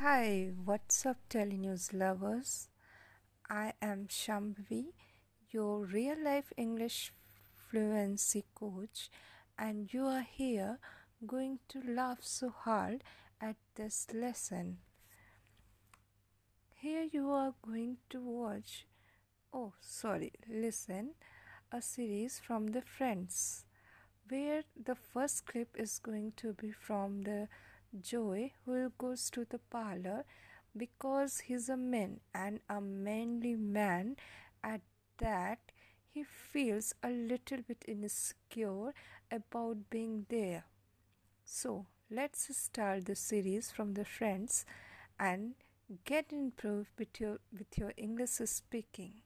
Hi, what's up, Telenews lovers? I am Shambhavi, your real life English fluency coach, and you are here going to laugh so hard at this lesson. Here you are going to watch, oh, sorry, listen, a series from the Friends, where the first clip is going to be from the Joey who goes to the parlor because he's a man and a manly man at that he feels a little bit insecure about being there. So let's start the series from the friends and get improved with your with your English speaking.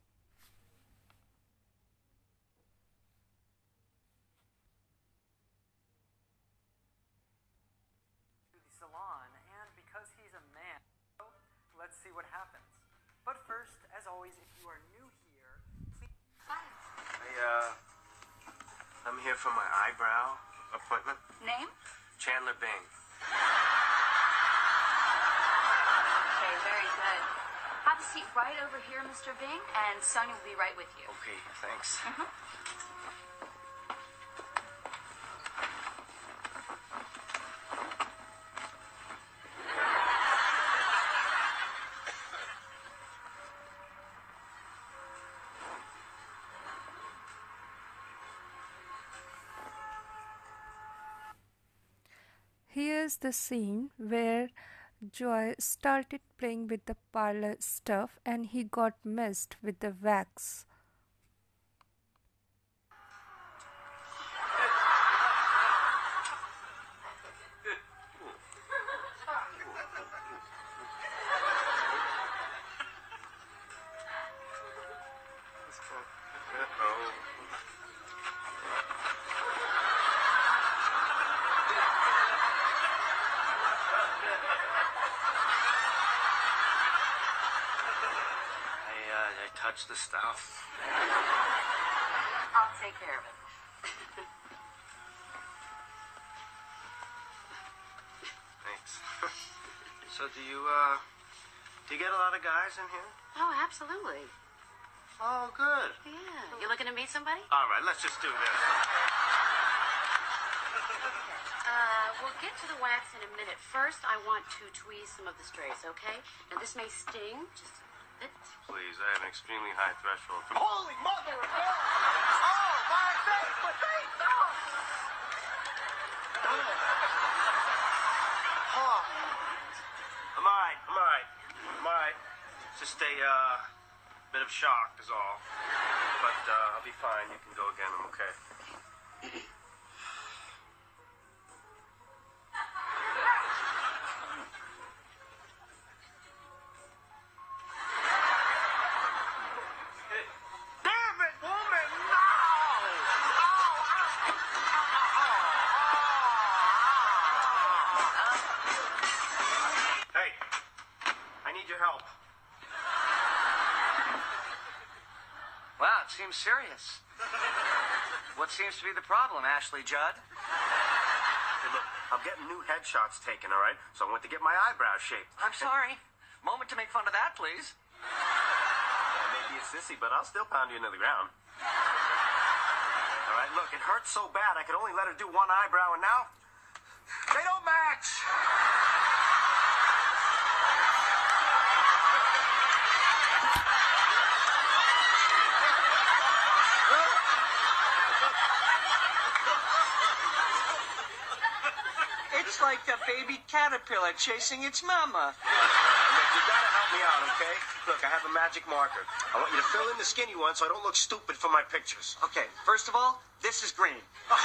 For my eyebrow appointment. Name? Chandler Bing. Okay, very good. Have a seat right over here, Mr. Bing, and Sonia will be right with you. Okay, thanks. Mm-hmm. Here's the scene where Joey started playing with the parlor stuff and he got messed with the wax. I touched the stuff. I'll take care of it. Thanks. so do you, uh, do you get a lot of guys in here? Oh, absolutely. Oh, good. Yeah. You looking to meet somebody? All right, let's just do this. Uh, we'll get to the wax in a minute. First, I want to tweeze some of the strays, okay? Now, this may sting just. Please, I have an extremely high threshold for. Holy mother of God! Oh, my face, my face! Oh! Oh. I'm alright, I'm alright. I'm alright. Just a uh, bit of shock is all. But uh, I'll be fine. You can go again. I'm okay. Serious. What seems to be the problem, Ashley Judd? Hey, look, I'm getting new headshots taken, all right? So I went to get my eyebrows shaped. I'm sorry. Moment to make fun of that, please. I may be a sissy, but I'll still pound you into the ground. All right, look, it hurts so bad I could only let her do one eyebrow, and now they don't match. It's like a baby caterpillar chasing its mama. Look, you gotta help me out, okay? Look, I have a magic marker. I want you to fill in the skinny one so I don't look stupid for my pictures. Okay, first of all, this is green.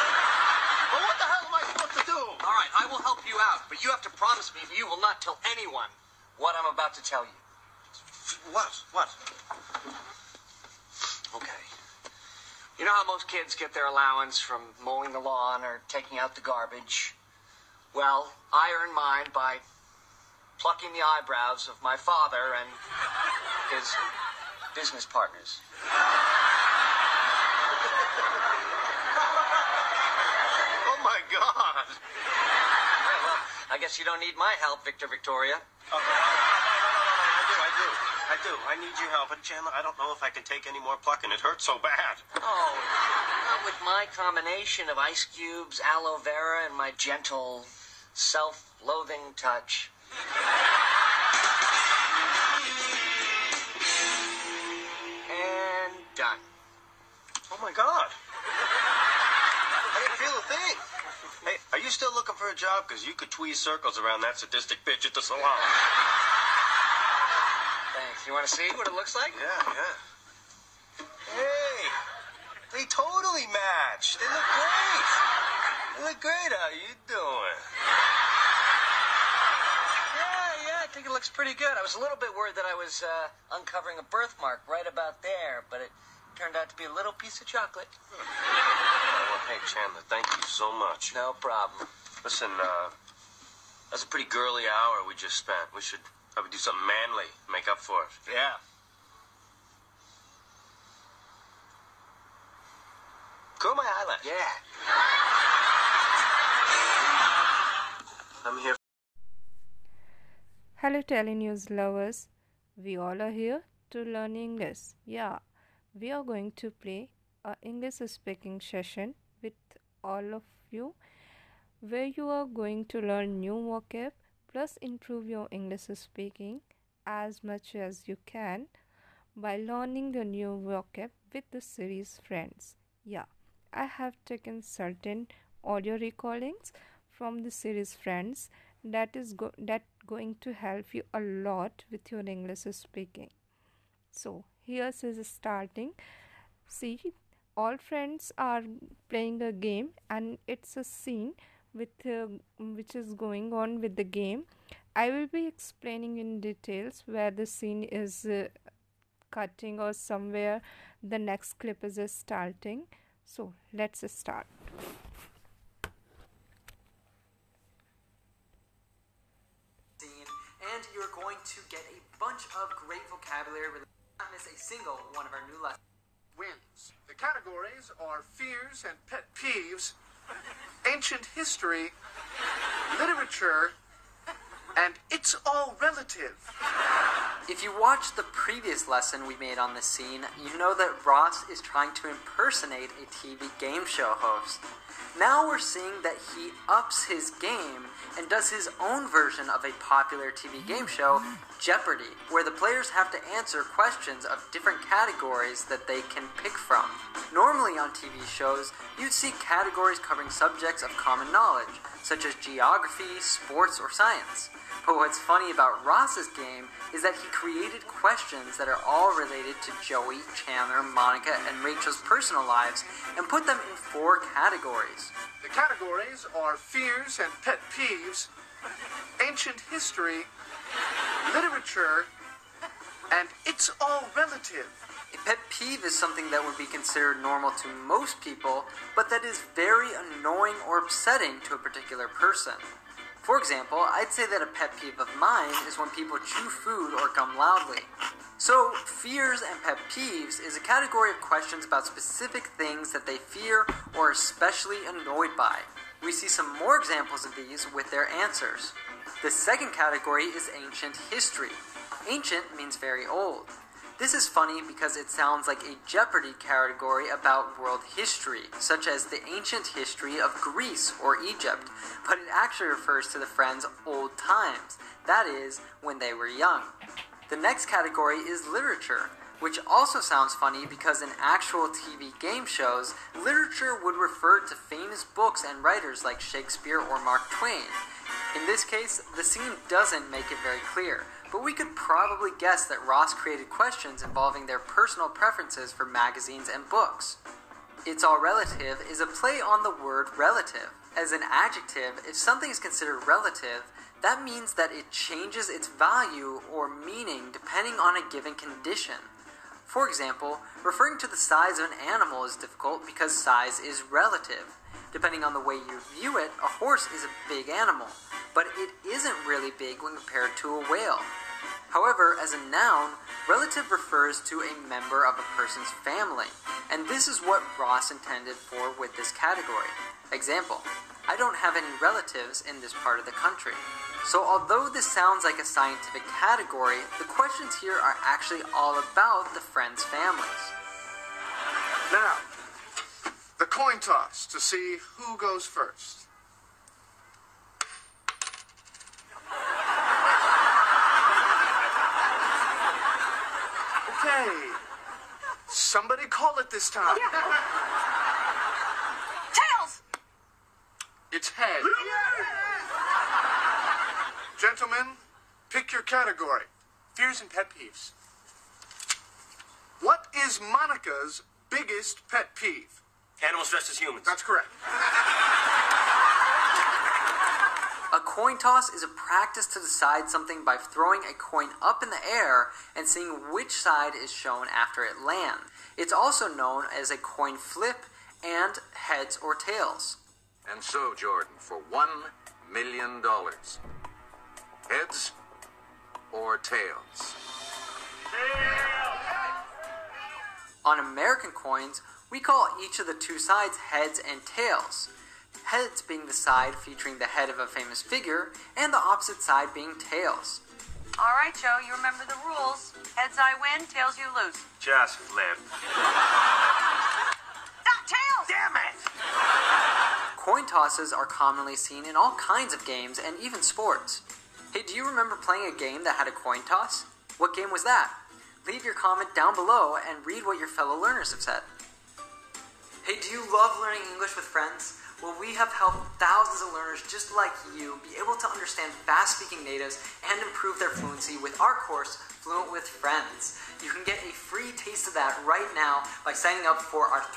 Well, what the hell am I supposed to do? All right, I will help you out, but you have to promise me that you will not tell anyone what I'm about to tell you. What? What? Okay. You know how most kids get their allowance from mowing the lawn or taking out the garbage? Well, I earn mine by plucking the eyebrows of my father and his business partners. Oh my God! Yeah, well, I guess you don't need my help, Victor Victoria. Okay. No, no, no, no, no, I do, I do. I do. I need your help. But Chandler, I don't know if I can take any more plucking. It hurts so bad. Oh, not with my combination of ice cubes, aloe vera, and my gentle, self-loathing touch. And done. Oh my God. I didn't feel a thing. Hey, are you still looking for a job? Because you could tweeze circles around that sadistic bitch at the salon. Thanks. You want to see what it looks like? Yeah, yeah. Hey, they totally match. They look great. They look great. How you doing? Yeah, yeah, I think it looks pretty good. I was a little bit worried that I was uh, uncovering a birthmark right about there, but it turned out to be a little piece of chocolate. Well, hey, Chandler, thank you so much. No problem. Listen, uh, that's a pretty girly hour we just spent. We should probably do something manly, make up for it. Yeah. Curl my eyelash. Yeah. I'm here. Hello, Telenews lovers. We all are here to learn English. Yeah, we are going to play a English speaking session with all of you where you are going to learn new vocab plus improve your English speaking as much as you can by learning the new vocab with the series Friends. Yeah, I have taken certain audio recordings from the series Friends that is go- that going to help you a lot with your English speaking. So here is starting. See, all friends are playing a game, and it's a scene with uh, which is going on with the game. I will be explaining in details where the scene is uh, cutting or somewhere the next clip is starting. So let's start. scene, and you're going to get a bunch of great vocabulary. Really, not miss a single one of our new lessons. wins. The categories are fears and pet peeves, ancient history, literature, and it's all relative. If you watched the previous lesson we made on this scene, you know that Ross is trying to impersonate a TV game show host. Now we're seeing that he ups his game and does his own version of a popular TV game show, Jeopardy, where the players have to answer questions of different categories that they can pick from. Normally on TV shows, you'd see categories covering subjects of common knowledge, such as geography, sports, or science. But what's funny about Ross's game is that he created questions that are all related to Joey, Chandler, Monica, and Rachel's personal lives and put them in four categories. The categories are fears and pet peeves, ancient history, literature, and it's all relative. A pet peeve is something that would be considered normal to most people, but that is very annoying or upsetting to a particular person. For example, I'd say that a pet peeve of mine is when people chew food or gum loudly. So, fears and pet peeves is a category of questions about specific things that they fear or are especially annoyed by. We see some more examples of these with their answers. The second category is ancient history. Ancient means very old. This is funny because it sounds like a Jeopardy category about world history, such as the ancient history of Greece or Egypt, but it actually refers to the friends' old times, that is, when they were young. The next category is literature, which also sounds funny because in actual TV game shows, literature would refer to famous books and writers like Shakespeare or Mark Twain. In this case, the scene doesn't make it very clear, but we could probably guess that Ross created questions involving their personal preferences for magazines and books. It's all relative is a play on the word relative. As an adjective, if something is considered relative, that means that it changes its value or meaning depending on a given condition. For example, referring to the size of an animal is difficult because size is relative. Depending on the way you view it, a horse is a big animal, but it isn't really big when compared to a whale. However, as a noun, relative refers to a member of a person's family, and this is what Ross intended for with this category. Example I don't have any relatives in this part of the country. So, although this sounds like a scientific category, the questions here are actually all about the friends' families. Now, the coin toss to see who goes first. Okay. Somebody call it this time. Tails! It's head. Gentlemen, pick your category. Fears and pet peeves. What is Monica's biggest pet peeve? Animals dressed as humans. That's correct. A coin toss is a practice to decide something by throwing a coin up in the air and seeing which side is shown after it lands. It's also known as a coin flip and heads or tails. And so, Jordan, for one million dollars, heads or tails? On American coins, we call each of the two sides heads and tails. Heads being the side featuring the head of a famous figure, and the opposite side being tails. All right, Joe, you remember the rules. Heads I win, tails you lose. Just flip. Ah, tails! Damn it! Coin tosses are commonly seen in all kinds of games and even sports. Hey, do you remember playing a game that had a coin toss? What game was that? Leave your comment down below and read what your fellow learners have said. Hey, do you love learning English with friends? Well, we have helped thousands of learners just like you be able to understand fast speaking natives and improve their fluency with our course, Fluent with Friends. You can get a free taste of that right now by signing up for our